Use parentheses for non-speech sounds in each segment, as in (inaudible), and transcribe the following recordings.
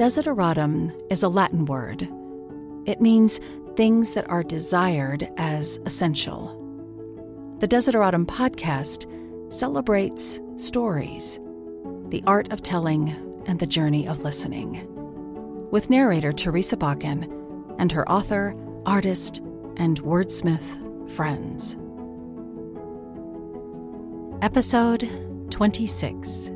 Desideratum is a Latin word. It means things that are desired as essential. The Desideratum podcast celebrates stories, the art of telling, and the journey of listening. With narrator Teresa Bakken and her author, artist, and wordsmith friends. Episode 26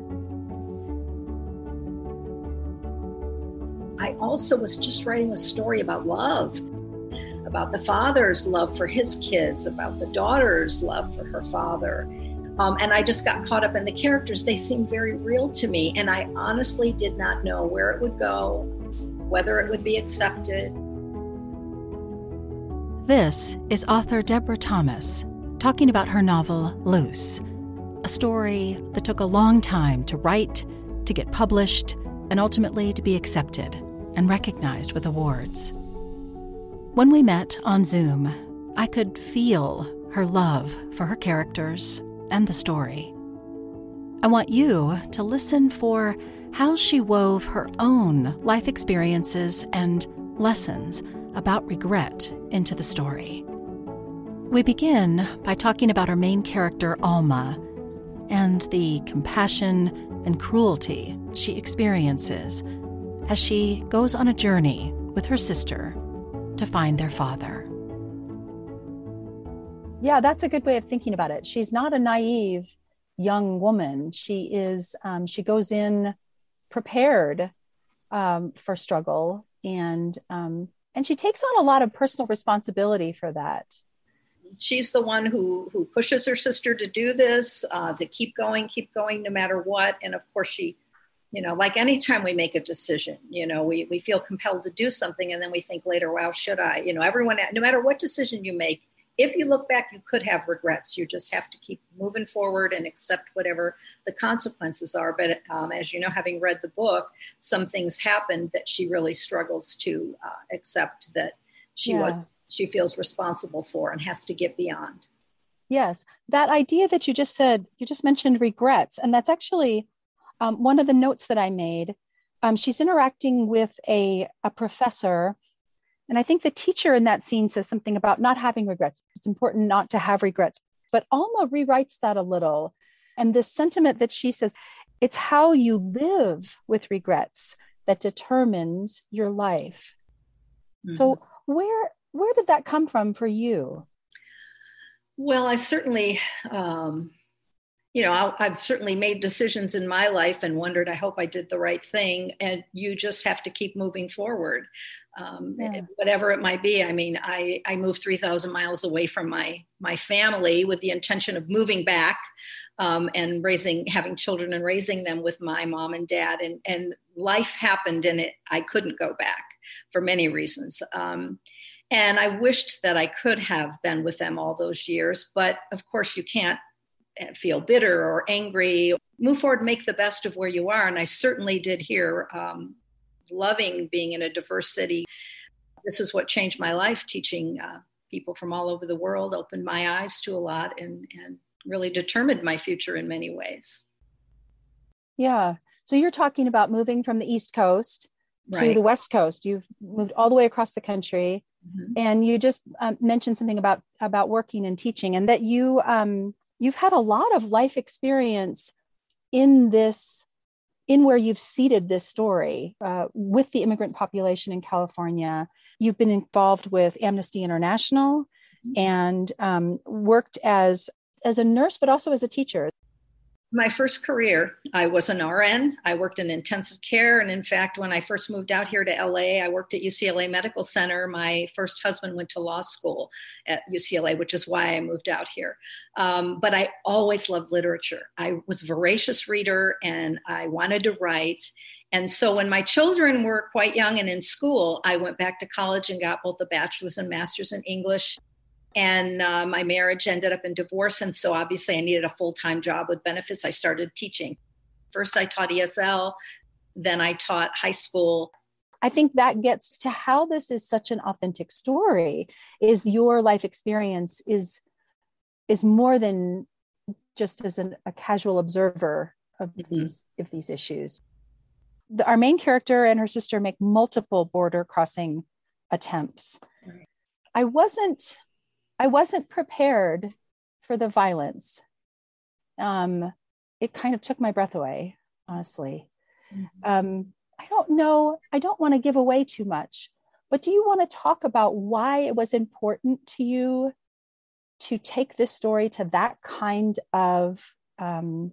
also was just writing a story about love, about the father's love for his kids, about the daughter's love for her father. Um, and I just got caught up in the characters. They seemed very real to me. And I honestly did not know where it would go, whether it would be accepted. This is author Deborah Thomas talking about her novel Luz, a story that took a long time to write, to get published, and ultimately to be accepted and recognized with awards. When we met on Zoom, I could feel her love for her characters and the story. I want you to listen for how she wove her own life experiences and lessons about regret into the story. We begin by talking about our main character, Alma, and the compassion and cruelty she experiences as she goes on a journey with her sister to find their father. Yeah, that's a good way of thinking about it. She's not a naive young woman. She is, um, she goes in prepared um, for struggle and, um, and she takes on a lot of personal responsibility for that. She's the one who who pushes her sister to do this, uh, to keep going, keep going, no matter what. And of course, she you know like anytime we make a decision you know we, we feel compelled to do something and then we think later wow should i? You know everyone no matter what decision you make if you look back you could have regrets. You just have to keep moving forward and accept whatever the consequences are. But um, as you know having read the book some things happened that she really struggles to uh, accept that she yeah. was she feels responsible for and has to get beyond. Yes. That idea that you just said you just mentioned regrets and that's actually um, one of the notes that I made, um, she's interacting with a, a professor. And I think the teacher in that scene says something about not having regrets. It's important not to have regrets. But Alma rewrites that a little. And this sentiment that she says, it's how you live with regrets that determines your life. Mm-hmm. So where where did that come from for you? Well, I certainly um, you know, i have certainly made decisions in my life and wondered, I hope I did the right thing. And you just have to keep moving forward, um, yeah. whatever it might be. I mean, I, I moved 3,000 miles away from my, my family with the intention of moving back um, and raising, having children and raising them with my mom and dad. And, and life happened and it, I couldn't go back for many reasons. Um, and I wished that I could have been with them all those years, but of course you can't feel bitter or angry. Move forward, make the best of where you are. And I certainly did here, um, loving being in a diverse city. This is what changed my life, teaching uh, people from all over the world, opened my eyes to a lot, and, and really determined my future in many ways. Yeah. So you're talking about moving from the East Coast right. to the West Coast. You've moved all the way across the country. Mm-hmm. And you just um, mentioned something about about working and teaching, and that you um, you've had a lot of life experience in this in where you've seeded this story uh, with the immigrant population in california you've been involved with amnesty international mm-hmm. and um, worked as as a nurse but also as a teacher my first career, I was an RN. I worked in intensive care. And in fact, when I first moved out here to LA, I worked at UCLA Medical Center. My first husband went to law school at UCLA, which is why I moved out here. Um, but I always loved literature. I was a voracious reader and I wanted to write. And so when my children were quite young and in school, I went back to college and got both a bachelor's and master's in English and uh, my marriage ended up in divorce and so obviously i needed a full-time job with benefits i started teaching first i taught esl then i taught high school i think that gets to how this is such an authentic story is your life experience is is more than just as an, a casual observer of mm-hmm. these of these issues the, our main character and her sister make multiple border crossing attempts. Right. I wasn't I wasn't prepared for the violence. Um, it kind of took my breath away, honestly. Mm-hmm. Um, I don't know. I don't want to give away too much, but do you want to talk about why it was important to you to take this story to that kind of um,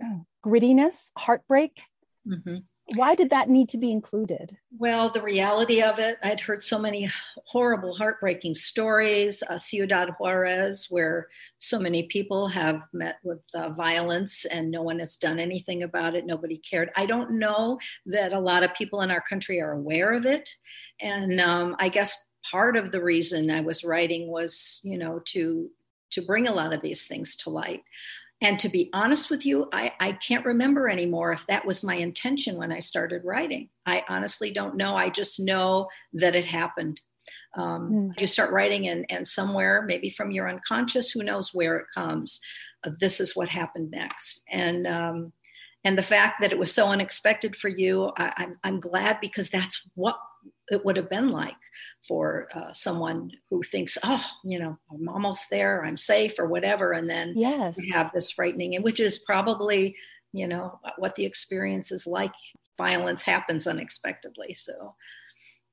(clears throat) grittiness, heartbreak? Mm-hmm. Why did that need to be included? Well, the reality of it, I'd heard so many horrible, heartbreaking stories. Uh, Ciudad Juarez, where so many people have met with uh, violence and no one has done anything about it. Nobody cared. I don't know that a lot of people in our country are aware of it. And um, I guess part of the reason I was writing was, you know, to to bring a lot of these things to light. And to be honest with you, I, I can't remember anymore if that was my intention when I started writing. I honestly don't know. I just know that it happened. Um, mm. You start writing, and, and somewhere, maybe from your unconscious, who knows where it comes, uh, this is what happened next. And um, and the fact that it was so unexpected for you, I, I'm, I'm glad because that's what it would have been like for uh, someone who thinks, oh, you know, I'm almost there, I'm safe, or whatever, and then yes. have this frightening, and which is probably, you know, what the experience is like. Violence happens unexpectedly, so.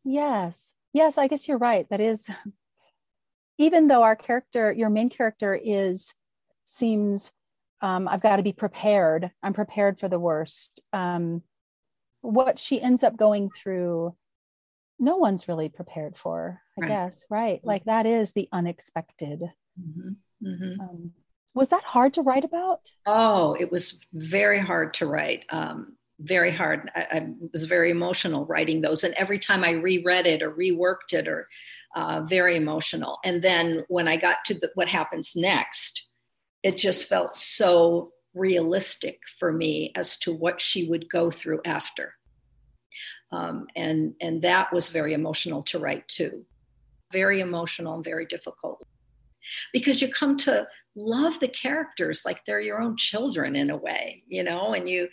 Yes, yes, I guess you're right. That is, even though our character, your main character, is seems, um, I've got to be prepared. I'm prepared for the worst. Um, what she ends up going through no one's really prepared for i right. guess right? Like that is the unexpected. Mm-hmm. Mm-hmm. Um, was that hard to write about? Oh it was very hard to write um, very hard. I, I, was very emotional writing those and every time i reread it or reworked it or uh, very emotional. And then when i got to the, what happens next it just felt so realistic for me as to what she would go through after um, and and that was very emotional to write too. Very emotional and very difficult. Because you come to love the characters like they're your own children in a way you know and you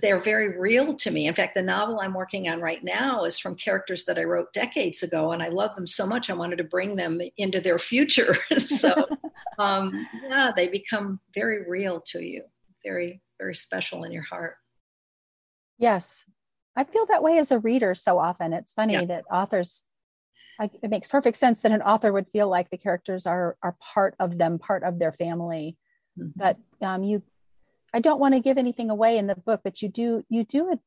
they're very real to me. In fact the novel i'm working on right now is from characters that i wrote decades ago and i love them so much i wanted to bring them into their future. (laughs) So um, yeah they become very real to you. Very very special in your heart. Yes I feel that way as a reader so often. It's funny yeah. that authors, I, it makes perfect sense that an author would feel like the characters are are part of them, part of their family. Mm-hmm. But um, you, I don't want to give anything away in the book, but you do you do it,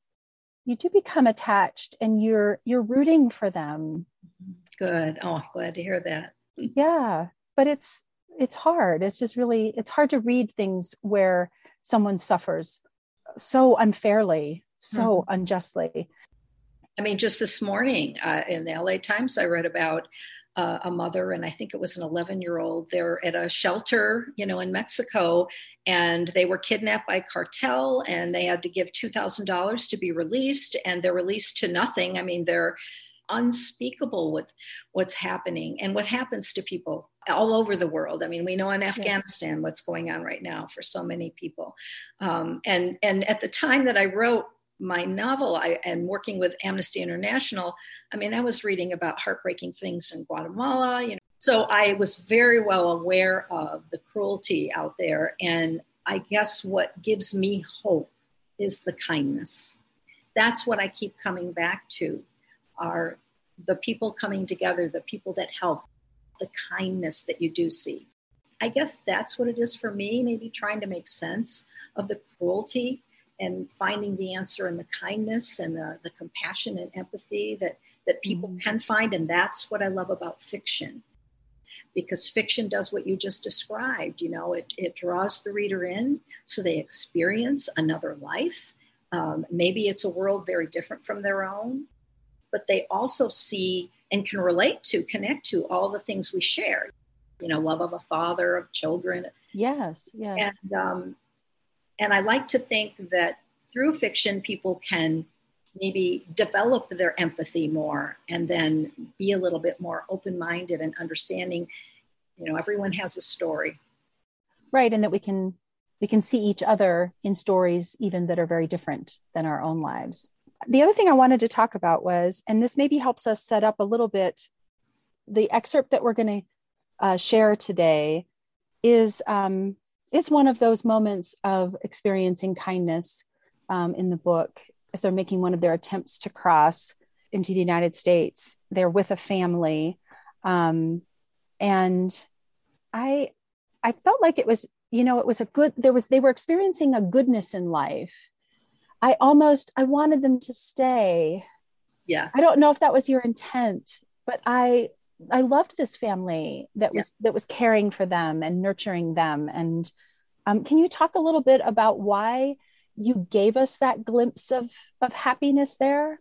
you do become attached, and you're you're rooting for them. Good. Oh, glad to hear that. (laughs) yeah, but it's it's hard. It's just really it's hard to read things where someone suffers so unfairly so mm-hmm. unjustly. I mean, just this morning uh, in the LA Times, I read about uh, a mother, and I think it was an 11 year old. They're at a shelter, you know, in Mexico, and they were kidnapped by cartel, and they had to give $2,000 to be released, and they're released to nothing. I mean, they're unspeakable with what's happening and what happens to people all over the world. I mean, we know in Afghanistan what's going on right now for so many people. Um, and and at the time that I wrote my novel I, and working with Amnesty International, I mean, I was reading about heartbreaking things in Guatemala, you know. So I was very well aware of the cruelty out there. And I guess what gives me hope is the kindness. That's what I keep coming back to are the people coming together, the people that help, the kindness that you do see. I guess that's what it is for me, maybe trying to make sense of the cruelty and finding the answer in the kindness and the, the compassion and empathy that, that people mm-hmm. can find. And that's what I love about fiction. Because fiction does what you just described. You know, it, it draws the reader in so they experience another life. Um, maybe it's a world very different from their own, but they also see and can relate to, connect to all the things we share. You know, love of a father, of children. Yes, yes. And um, and I like to think that through fiction, people can maybe develop their empathy more and then be a little bit more open minded and understanding. You know, everyone has a story. Right. And that we can we can see each other in stories even that are very different than our own lives the other thing i wanted to talk about was and this maybe helps us set up a little bit the excerpt that we're going to uh, share today is um, is one of those moments of experiencing kindness um, in the book as they're making one of their attempts to cross into the United States. They're with a family, um, and I I felt like it was you know it was a good there was they were experiencing a goodness in life. I almost I wanted them to stay. Yeah. I don't know if that was your intent, but I I loved this family that was yeah. that was caring for them and nurturing them. And um, can you talk a little bit about why you gave us that glimpse of of happiness there?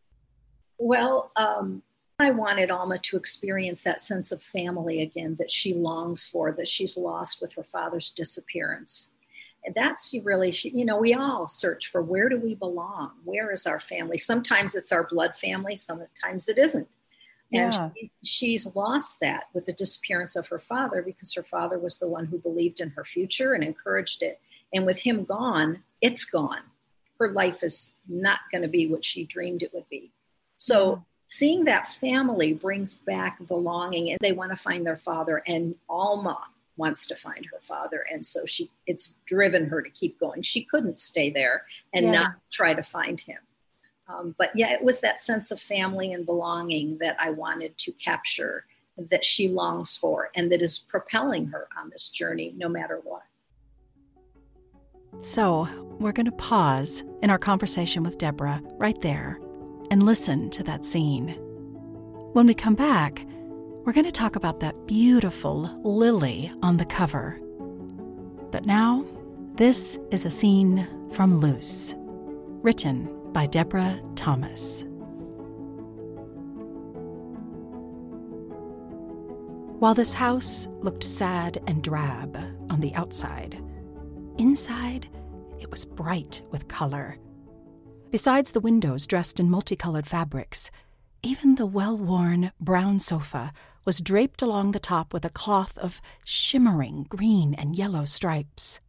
Well, um, I wanted Alma to experience that sense of family again that she longs for, that she's lost with her father's disappearance. And that's really, you know, we all search for where do we belong? Where is our family? Sometimes it's our blood family, sometimes it isn't. And yeah. she, she's lost that with the disappearance of her father because her father was the one who believed in her future and encouraged it. And with him gone, it's gone. Her life is not going to be what she dreamed it would be. So yeah. seeing that family brings back the longing and they want to find their father and Alma wants to find her father and so she it's driven her to keep going. She couldn't stay there and yeah. not try to find him. Um, but yeah, it was that sense of family and belonging that I wanted to capture that she longs for and that is propelling her on this journey no matter what. So, we're going to pause in our conversation with Deborah right there and listen to that scene. When we come back, we're going to talk about that beautiful lily on the cover. But now, this is a scene from Luz, written by Deborah Thomas. While this house looked sad and drab on the outside, inside it was bright with color. Besides the windows dressed in multicolored fabrics, even the well worn brown sofa was draped along the top with a cloth of shimmering green and yellow stripes.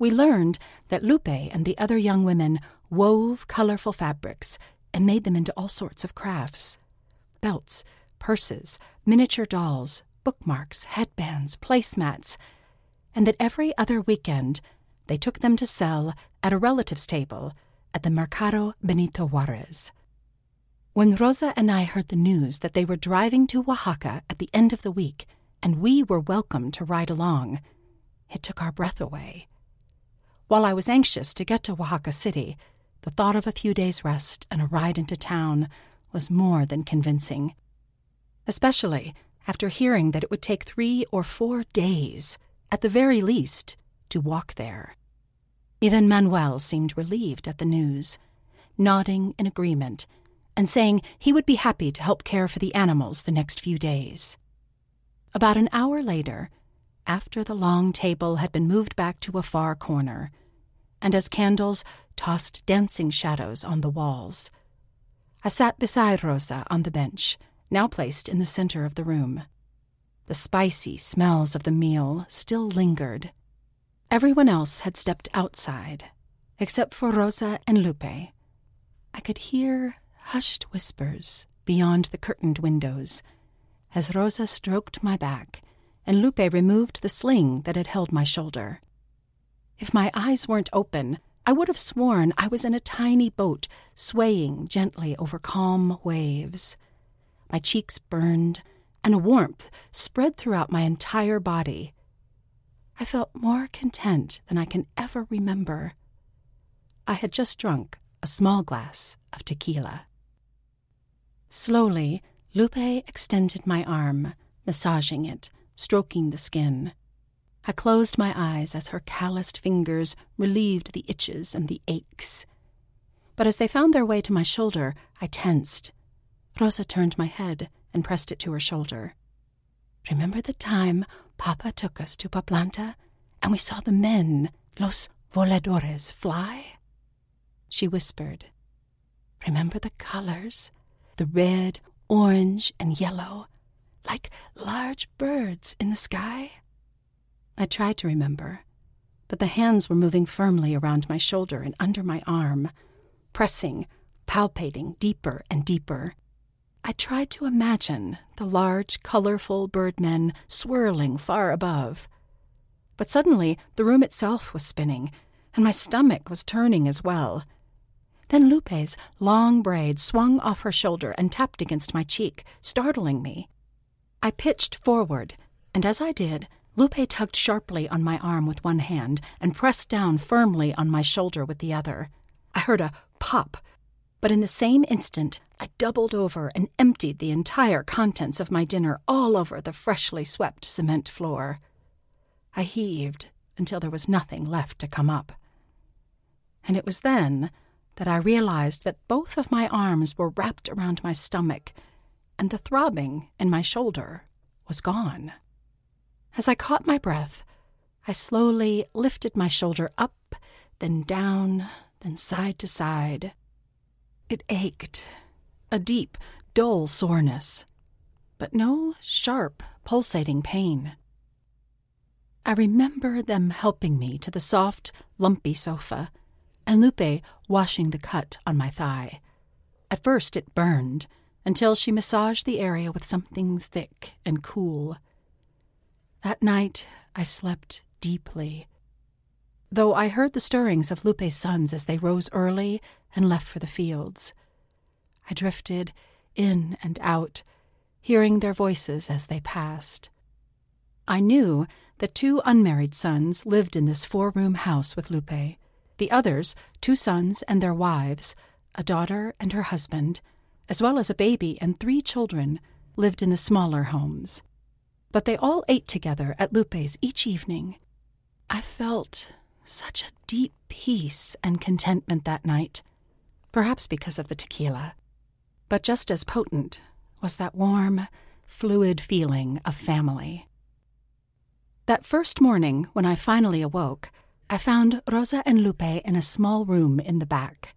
We learned that Lupe and the other young women wove colorful fabrics and made them into all sorts of crafts belts, purses, miniature dolls, bookmarks, headbands, placemats, and that every other weekend they took them to sell at a relative's table at the Mercado Benito Juarez. When Rosa and I heard the news that they were driving to Oaxaca at the end of the week and we were welcome to ride along, it took our breath away. While I was anxious to get to Oaxaca City, the thought of a few days' rest and a ride into town was more than convincing, especially after hearing that it would take three or four days, at the very least, to walk there. Even Manuel seemed relieved at the news, nodding in agreement and saying he would be happy to help care for the animals the next few days. About an hour later, after the long table had been moved back to a far corner, and as candles tossed dancing shadows on the walls. I sat beside Rosa on the bench, now placed in the center of the room. The spicy smells of the meal still lingered. Everyone else had stepped outside, except for Rosa and Lupe. I could hear hushed whispers beyond the curtained windows as Rosa stroked my back and Lupe removed the sling that had held my shoulder. If my eyes weren't open, I would have sworn I was in a tiny boat swaying gently over calm waves. My cheeks burned, and a warmth spread throughout my entire body. I felt more content than I can ever remember. I had just drunk a small glass of tequila. Slowly, Lupe extended my arm, massaging it, stroking the skin. I closed my eyes as her calloused fingers relieved the itches and the aches. But as they found their way to my shoulder, I tensed. Rosa turned my head and pressed it to her shoulder. Remember the time Papa took us to Papantla and we saw the men, los voladores, fly? She whispered. Remember the colors? The red, orange, and yellow, like large birds in the sky? I tried to remember, but the hands were moving firmly around my shoulder and under my arm, pressing, palpating deeper and deeper. I tried to imagine the large, colorful birdmen swirling far above. But suddenly the room itself was spinning, and my stomach was turning as well. Then Lupe's long braid swung off her shoulder and tapped against my cheek, startling me. I pitched forward, and as I did, Lupe tugged sharply on my arm with one hand and pressed down firmly on my shoulder with the other. I heard a pop, but in the same instant I doubled over and emptied the entire contents of my dinner all over the freshly swept cement floor. I heaved until there was nothing left to come up. And it was then that I realized that both of my arms were wrapped around my stomach, and the throbbing in my shoulder was gone. As I caught my breath, I slowly lifted my shoulder up, then down, then side to side. It ached, a deep, dull soreness, but no sharp, pulsating pain. I remember them helping me to the soft, lumpy sofa, and Lupe washing the cut on my thigh. At first it burned, until she massaged the area with something thick and cool. That night I slept deeply. Though I heard the stirrings of Lupe's sons as they rose early and left for the fields. I drifted in and out, hearing their voices as they passed. I knew that two unmarried sons lived in this four room house with Lupe. The others, two sons and their wives, a daughter and her husband, as well as a baby and three children, lived in the smaller homes but they all ate together at Lupe's each evening. I felt such a deep peace and contentment that night, perhaps because of the tequila. But just as potent was that warm, fluid feeling of family. That first morning, when I finally awoke, I found Rosa and Lupe in a small room in the back.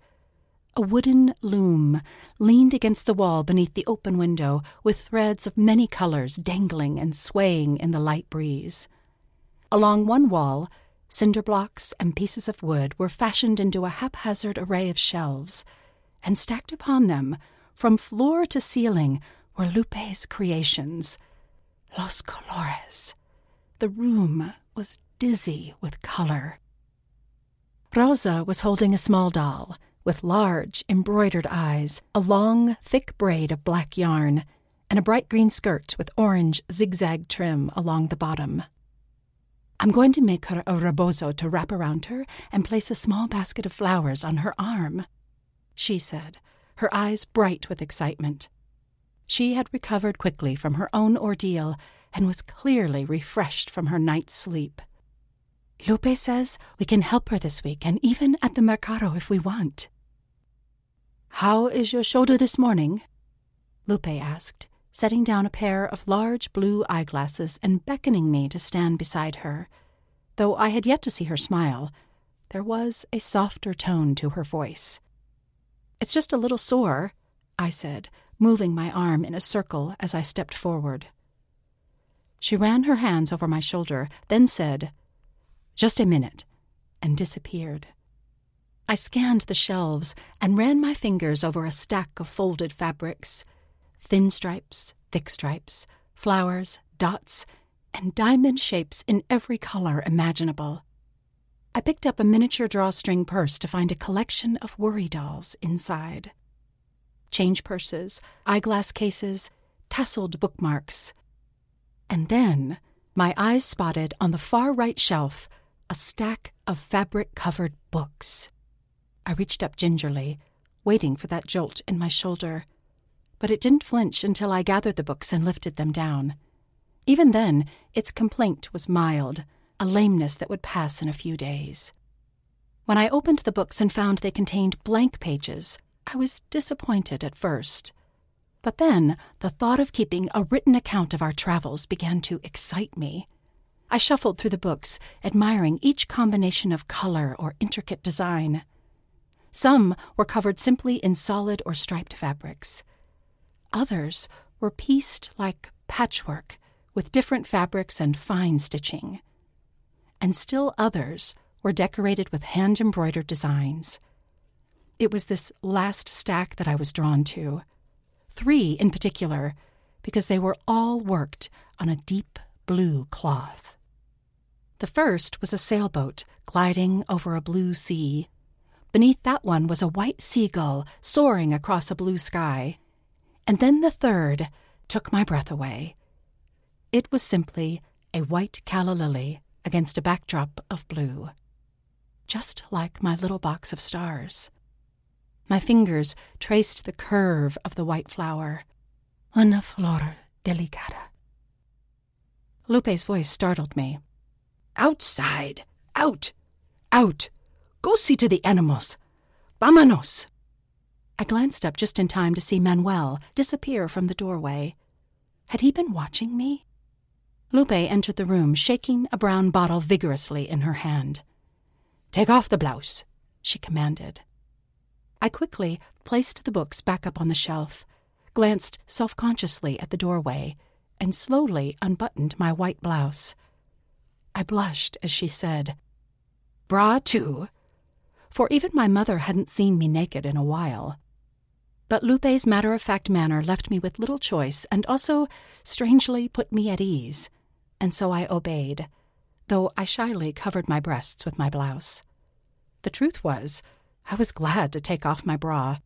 A wooden loom leaned against the wall beneath the open window, with threads of many colors dangling and swaying in the light breeze. Along one wall, cinder blocks and pieces of wood were fashioned into a haphazard array of shelves, and stacked upon them, from floor to ceiling, were Lupe's creations. Los colores. The room was dizzy with color. Rosa was holding a small doll with large, embroidered eyes, a long, thick braid of black yarn, and a bright green skirt with orange zigzag trim along the bottom. I'm going to make her a rebozo to wrap around her and place a small basket of flowers on her arm, she said, her eyes bright with excitement. She had recovered quickly from her own ordeal and was clearly refreshed from her night's sleep. Lupe says we can help her this week and even at the mercado if we want. How is your shoulder this morning? Lupe asked, setting down a pair of large blue eyeglasses and beckoning me to stand beside her. Though I had yet to see her smile, there was a softer tone to her voice. It's just a little sore, I said, moving my arm in a circle as I stepped forward. She ran her hands over my shoulder, then said, Just a minute, and disappeared. I scanned the shelves and ran my fingers over a stack of folded fabrics thin stripes, thick stripes, flowers, dots, and diamond shapes in every color imaginable. I picked up a miniature drawstring purse to find a collection of worry dolls inside. Change purses, eyeglass cases, tasseled bookmarks. And then my eyes spotted on the far right shelf a stack of fabric covered books. I reached up gingerly, waiting for that jolt in my shoulder. But it didn't flinch until I gathered the books and lifted them down. Even then, its complaint was mild, a lameness that would pass in a few days. When I opened the books and found they contained blank pages, I was disappointed at first. But then the thought of keeping a written account of our travels began to excite me. I shuffled through the books, admiring each combination of color or intricate design. Some were covered simply in solid or striped fabrics. Others were pieced like patchwork with different fabrics and fine stitching. And still others were decorated with hand embroidered designs. It was this last stack that I was drawn to. Three in particular, because they were all worked on a deep blue cloth. The first was a sailboat gliding over a blue sea. Beneath that one was a white seagull soaring across a blue sky. And then the third took my breath away. It was simply a white calla lily against a backdrop of blue. Just like my little box of stars. My fingers traced the curve of the white flower. Una flor delicata. Lupe's voice startled me. Outside! Out! Out! Go see to the animals! Vámonos! I glanced up just in time to see Manuel disappear from the doorway. Had he been watching me? Lupe entered the room, shaking a brown bottle vigorously in her hand. Take off the blouse, she commanded. I quickly placed the books back up on the shelf, glanced self consciously at the doorway, and slowly unbuttoned my white blouse. I blushed as she said, Bra, too? For even my mother hadn't seen me naked in a while. But Lupe's matter of fact manner left me with little choice and also strangely put me at ease, and so I obeyed, though I shyly covered my breasts with my blouse. The truth was, I was glad to take off my bra.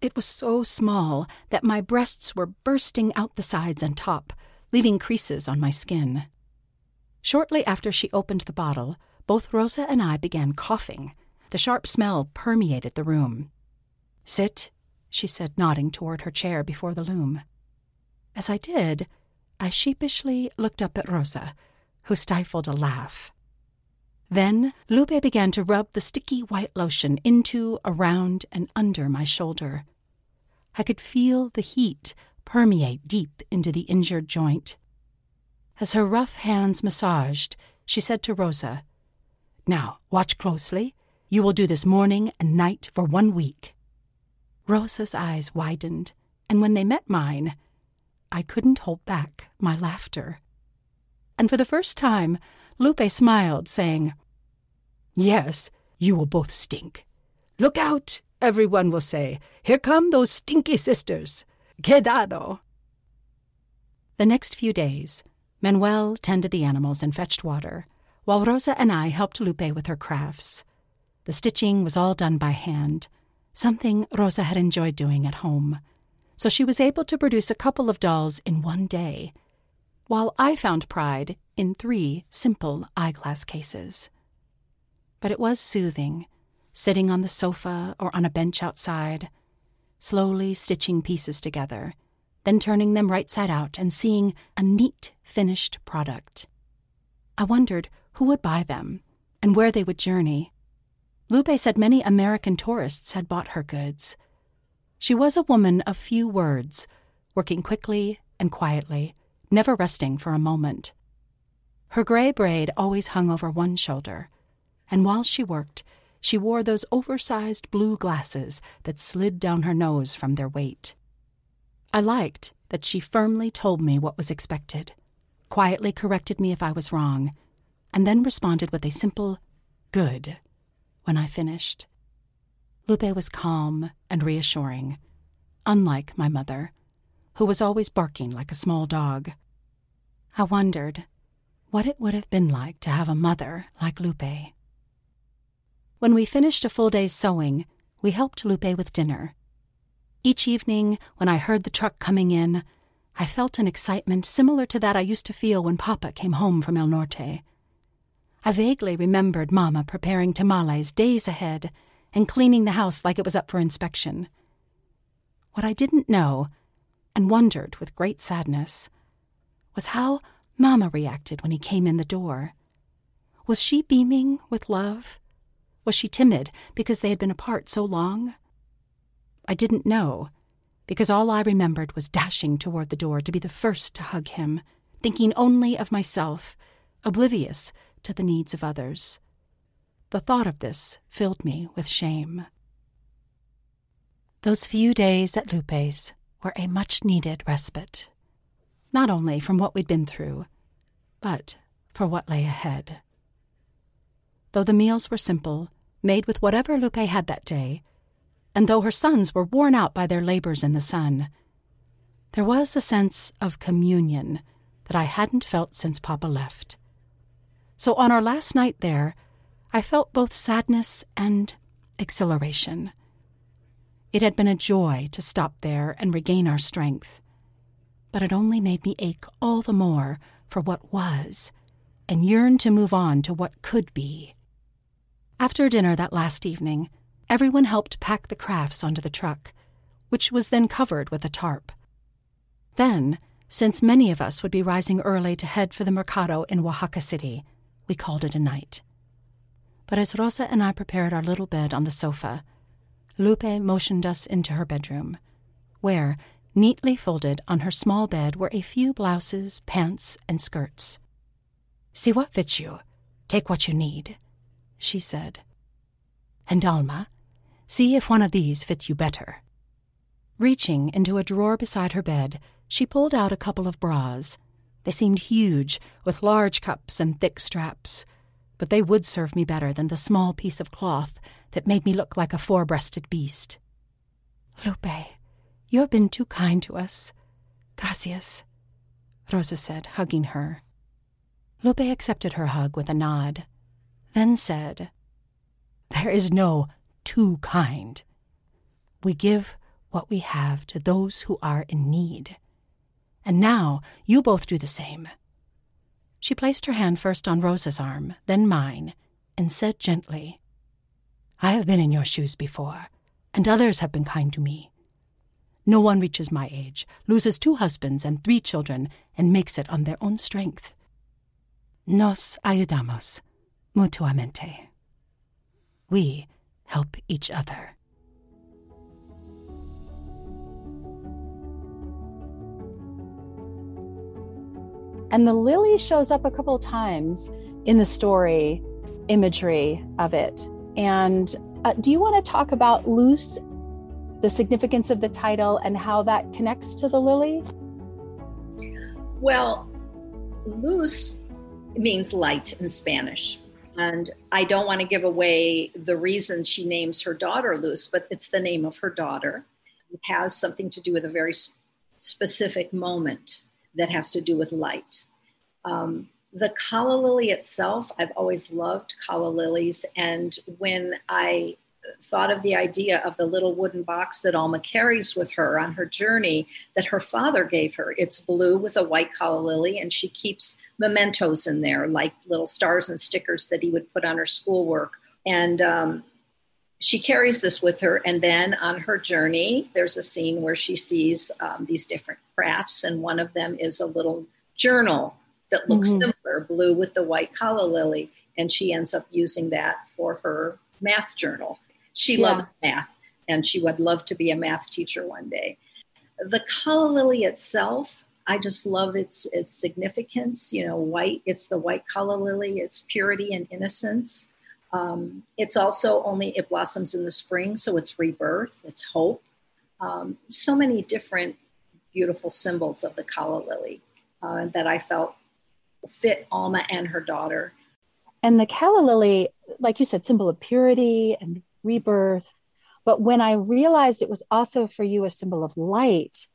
It was so small that my breasts were bursting out the sides and top, leaving creases on my skin. Shortly after she opened the bottle, both Rosa and I began coughing. The sharp smell permeated the room. Sit, she said, nodding toward her chair before the loom. As I did, I sheepishly looked up at Rosa, who stifled a laugh. Then Lupe began to rub the sticky white lotion into, around, and under my shoulder. I could feel the heat permeate deep into the injured joint. As her rough hands massaged, she said to Rosa, Now, watch closely. You will do this morning and night for one week. Rosa's eyes widened, and when they met mine, I couldn't hold back my laughter. And for the first time, Lupe smiled, saying, Yes, you will both stink. Look out, everyone will say. Here come those stinky sisters. Quedado. The next few days, Manuel tended the animals and fetched water, while Rosa and I helped Lupe with her crafts. The stitching was all done by hand, something Rosa had enjoyed doing at home, so she was able to produce a couple of dolls in one day, while I found pride in three simple eyeglass cases. But it was soothing, sitting on the sofa or on a bench outside, slowly stitching pieces together, then turning them right side out and seeing a neat, finished product. I wondered who would buy them and where they would journey. Lupe said many American tourists had bought her goods. She was a woman of few words, working quickly and quietly, never resting for a moment. Her gray braid always hung over one shoulder, and while she worked, she wore those oversized blue glasses that slid down her nose from their weight. I liked that she firmly told me what was expected, quietly corrected me if I was wrong, and then responded with a simple, good when I finished. Lupe was calm and reassuring, unlike my mother, who was always barking like a small dog. I wondered what it would have been like to have a mother like Lupe. When we finished a full day's sewing, we helped Lupe with dinner. Each evening, when I heard the truck coming in, I felt an excitement similar to that I used to feel when Papa came home from El Norte. I vaguely remembered Mamma preparing tamales days ahead and cleaning the house like it was up for inspection. What I didn't know, and wondered with great sadness, was how Mamma reacted when he came in the door. Was she beaming with love? Was she timid because they had been apart so long? I didn't know, because all I remembered was dashing toward the door to be the first to hug him, thinking only of myself, oblivious to the needs of others. The thought of this filled me with shame. Those few days at Lupe's were a much needed respite, not only from what we'd been through, but for what lay ahead. though the meals were simple, made with whatever Lupe had that day, and though her sons were worn out by their labors in the sun, there was a sense of communion that I hadn't felt since Papa left. So on our last night there, I felt both sadness and exhilaration. It had been a joy to stop there and regain our strength, but it only made me ache all the more for what was and yearn to move on to what could be. After dinner that last evening, everyone helped pack the crafts onto the truck, which was then covered with a tarp. Then, since many of us would be rising early to head for the mercado in Oaxaca City, we called it a night. But as Rosa and I prepared our little bed on the sofa, Lupe motioned us into her bedroom, where, neatly folded on her small bed, were a few blouses, pants, and skirts. See what fits you. Take what you need, she said. And Alma, see if one of these fits you better. Reaching into a drawer beside her bed, she pulled out a couple of bras. They seemed huge, with large cups and thick straps, but they would serve me better than the small piece of cloth that made me look like a four breasted beast. Lupe, you have been too kind to us. Gracias, Rosa said, hugging her. Lupe accepted her hug with a nod, then said, There is no too kind. We give what we have to those who are in need. And now you both do the same. She placed her hand first on Rosa's arm, then mine, and said gently, I have been in your shoes before, and others have been kind to me. No one reaches my age, loses two husbands and three children, and makes it on their own strength. Nos ayudamos mutuamente. We help each other. And the lily shows up a couple of times in the story imagery of it. And uh, do you want to talk about Luz, the significance of the title, and how that connects to the lily? Well, Luz means light in Spanish. And I don't want to give away the reason she names her daughter Luz, but it's the name of her daughter. It has something to do with a very specific moment that has to do with light. Um, the calla lily itself, I've always loved calla lilies. And when I thought of the idea of the little wooden box that Alma carries with her on her journey that her father gave her. It's blue with a white calla lily, and she keeps mementos in there, like little stars and stickers that he would put on her schoolwork. And um, she carries this with her. And then on her journey, there's a scene where she sees um, these different crafts, and one of them is a little journal that looks mm-hmm. similar, blue with the white calla lily. And she ends up using that for her math journal. She yeah. loves math, and she would love to be a math teacher one day. The calla lily itself, I just love its its significance. You know, white. It's the white calla lily. It's purity and innocence. Um, it's also only it blossoms in the spring, so it's rebirth. It's hope. Um, so many different beautiful symbols of the calla lily uh, that I felt fit Alma and her daughter. And the calla lily, like you said, symbol of purity and rebirth. But when I realized it was also for you a symbol of light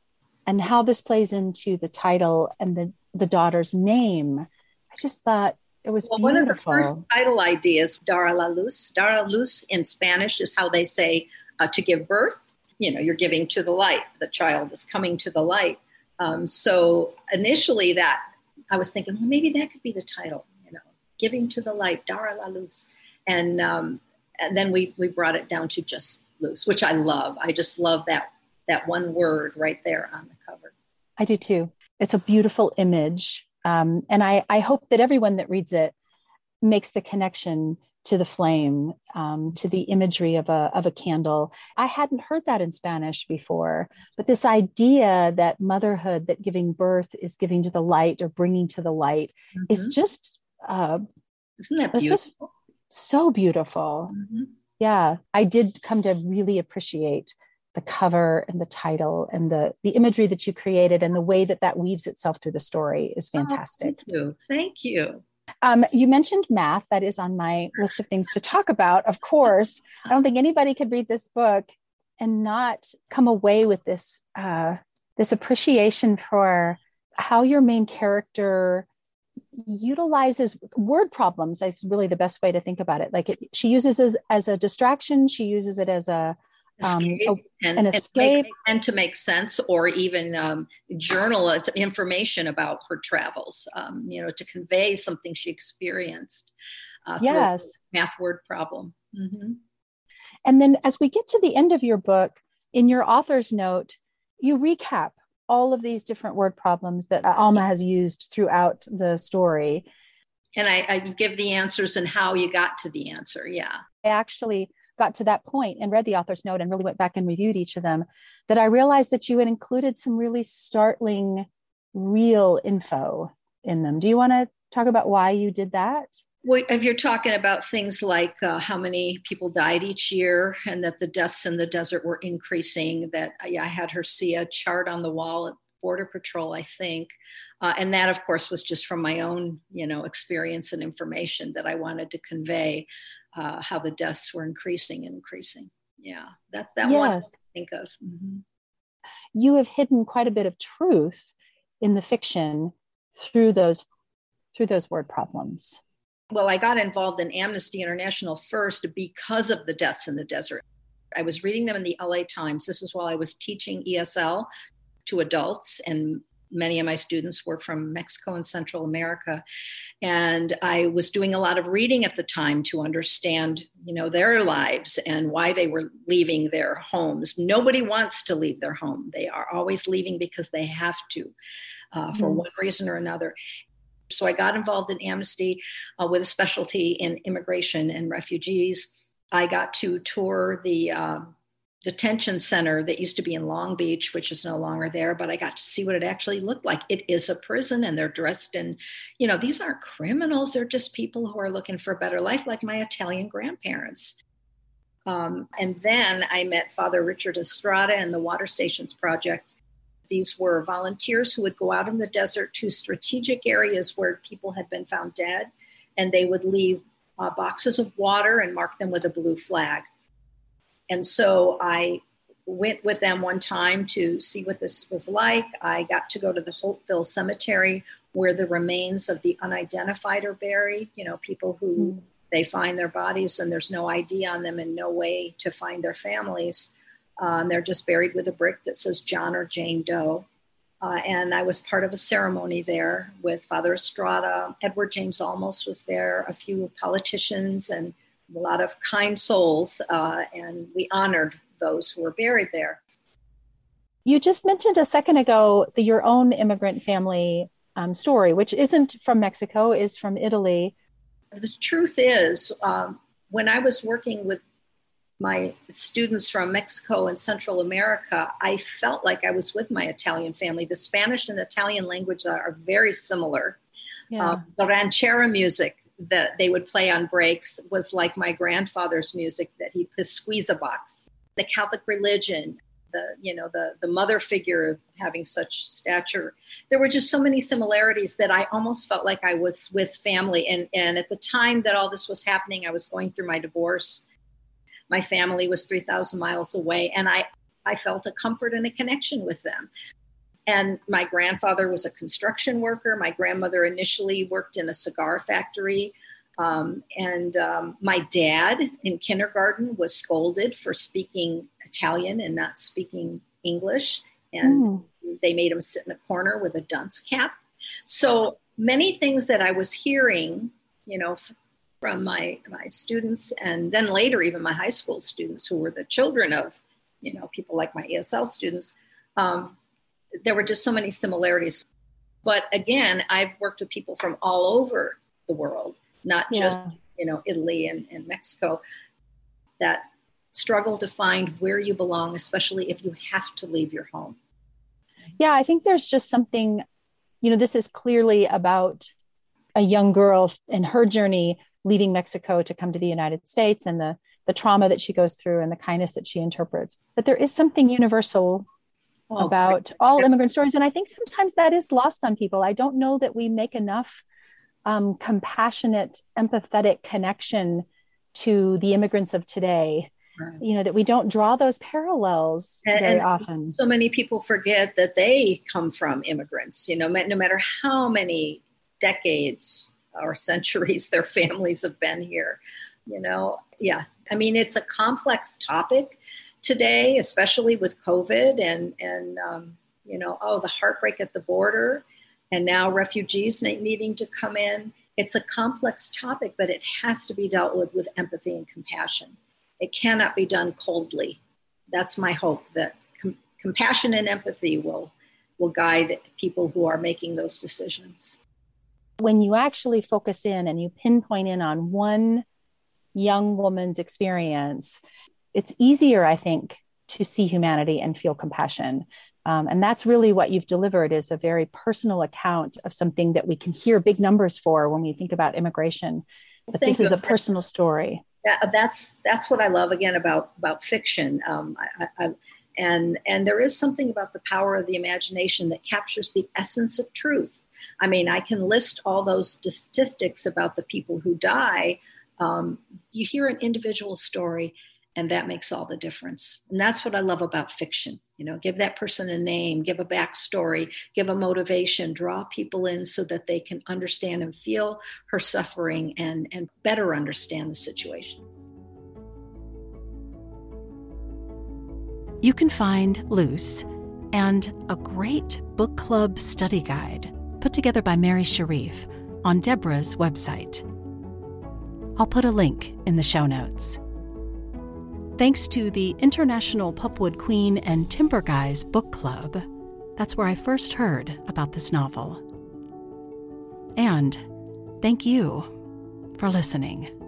and how this plays into the title and the, the daughter's name, I just thought it was well. One of the first title ideas, Dar a la Luz. Dar a Luz in Spanish is how they say uh, to give birth. You know, you're giving to the light. The child is coming to the light. Um, so initially, that I was thinking, well, maybe that could be the title. You know, giving to the light, Dar a la Luz, and, um, and then we we brought it down to just Luz, which I love. I just love that that one word right there on the cover. I do too. It's a beautiful image um, and I, I hope that everyone that reads it makes the connection to the flame, um, to the imagery of a, of a candle. I hadn't heard that in Spanish before, but this idea that motherhood, that giving birth is giving to the light or bringing to the light mm-hmm. is just, uh, isn't that beautiful? so beautiful. Mm-hmm. Yeah, I did come to really appreciate the cover and the title and the the imagery that you created and the way that that weaves itself through the story is fantastic. Oh, thank you. Thank you. Um, you mentioned math. That is on my list of things to talk about. Of course, I don't think anybody could read this book and not come away with this uh, this appreciation for how your main character utilizes word problems. That's really the best way to think about it. Like it, she uses as as a distraction. She uses it as a um, and, an escape and to make sense or even um, journal information about her travels um, you know to convey something she experienced uh, yes. math word problem. Mm-hmm. and then as we get to the end of your book in your author's note you recap all of these different word problems that alma has used throughout the story. And I, I give the answers and how you got to the answer yeah. I actually got to that point and read the author's note and really went back and reviewed each of them, that I realized that you had included some really startling, real info in them. Do you want to talk about why you did that? Well, if you're talking about things like uh, how many people died each year and that the deaths in the desert were increasing, that I, I had her see a chart on the wall at Border Patrol, I think. Uh, and that, of course, was just from my own, you know, experience and information that I wanted to convey uh, how the deaths were increasing and increasing. Yeah, that's that yes. one I think of. Mm-hmm. You have hidden quite a bit of truth in the fiction through those through those word problems. Well, I got involved in Amnesty International first because of the deaths in the desert. I was reading them in the LA Times. This is while I was teaching ESL to adults and many of my students were from Mexico and Central America. And I was doing a lot of reading at the time to understand, you know, their lives and why they were leaving their homes. Nobody wants to leave their home. They are always leaving because they have to, uh, for mm-hmm. one reason or another. So I got involved in Amnesty uh, with a specialty in immigration and refugees. I got to tour the uh, detention center that used to be in Long Beach, which is no longer there, but I got to see what it actually looked like. It is a prison and they're dressed in, you know, these aren't criminals. They're just people who are looking for a better life, like my Italian grandparents. Um, and then I met Father Richard Estrada and the Water Stations Project. These were volunteers who would go out in the desert to strategic areas where people had been found dead, and they would leave uh, boxes of water and mark them with a blue flag and so I went with them one time to see what this was like. I got to go to the Holtville Cemetery where the remains of the unidentified are buried, you know, people who mm. they find their bodies and there's no ID on them and no way to find their families. Um, they're just buried with a brick that says John or Jane Doe. Uh, and I was part of a ceremony there with Father Estrada. Edward James Olmos was there, a few politicians, and a lot of kind souls, uh, and we honored those who were buried there. You just mentioned a second ago the, your own immigrant family um, story, which isn't from Mexico, is from Italy. The truth is, um, when I was working with my students from Mexico and Central America, I felt like I was with my Italian family. The Spanish and Italian language are very similar. Yeah. Uh, the ranchera music that they would play on breaks was like my grandfather's music that he the squeeze a box. The catholic religion the you know the the mother figure having such stature. There were just so many similarities that i almost felt like i was with family. And and at the time that all this was happening i was going through my divorce. My family was 3000 miles away and i i felt a comfort and a connection with them and my grandfather was a construction worker. My grandmother initially worked in a cigar factory. Um, and um, my dad in kindergarten was scolded for speaking Italian and not speaking English. And mm. they made him sit in a corner with a dunce cap. So many things that I was hearing, you know, from my, my students, and then later, even my high school students who were the children of, you know, people like my ESL students, um, there were just so many similarities. But again, I've worked with people from all over the world, not yeah. just you know Italy and, and Mexico, that struggle to find where you belong, especially if you have to leave your home. Yeah, I think there's just something, you know, this is clearly about a young girl and her journey leaving Mexico to come to the United States and the the trauma that she goes through and the kindness that she interprets. But there is something universal oh, about all immigrant stories. And I think sometimes that is lost on people. I don't know that we make enough um, compassionate, empathetic connection to the immigrants of today. Right. You know, that we don't draw those parallels and, very and often. So many people forget that they come from immigrants, you know, no matter how many decades or centuries their families have been here, you know. Yeah. I mean, it's a complex topic today, especially with COVID and, and, um, you know, oh, the heartbreak at the border and now refugees needing to come in. It's a complex topic, but it has to be dealt with with empathy and compassion. It cannot be done coldly. That's my hope that com- compassion and empathy will will guide people who are making those decisions. When you actually focus in and you pinpoint in on one young woman's experience, it's easier, I think, to see humanity and feel compassion um, and that's really what you've delivered is a very personal account of something that we can hear big numbers for when we think about immigration. But Thank this you. is a personal story. Yeah, that's that's what I love again about about fiction. Um, I, I, and and there is something about the power of the imagination that captures the essence of truth. I mean, I can list all those statistics about the people who die. Um, you hear an individual story, and that makes all the difference. And that's what I love about fiction you know give that person a name give a backstory give a motivation draw people in so that they can understand and feel her suffering and and better understand the situation. You can find Luz and a great book club study guide put together by mary sharif on deborah's website. I'll put a link in the show notes Thanks to the International Pulpwood Queen and Timber Guys Book Club, that's where I first heard about this novel. And thank you for listening.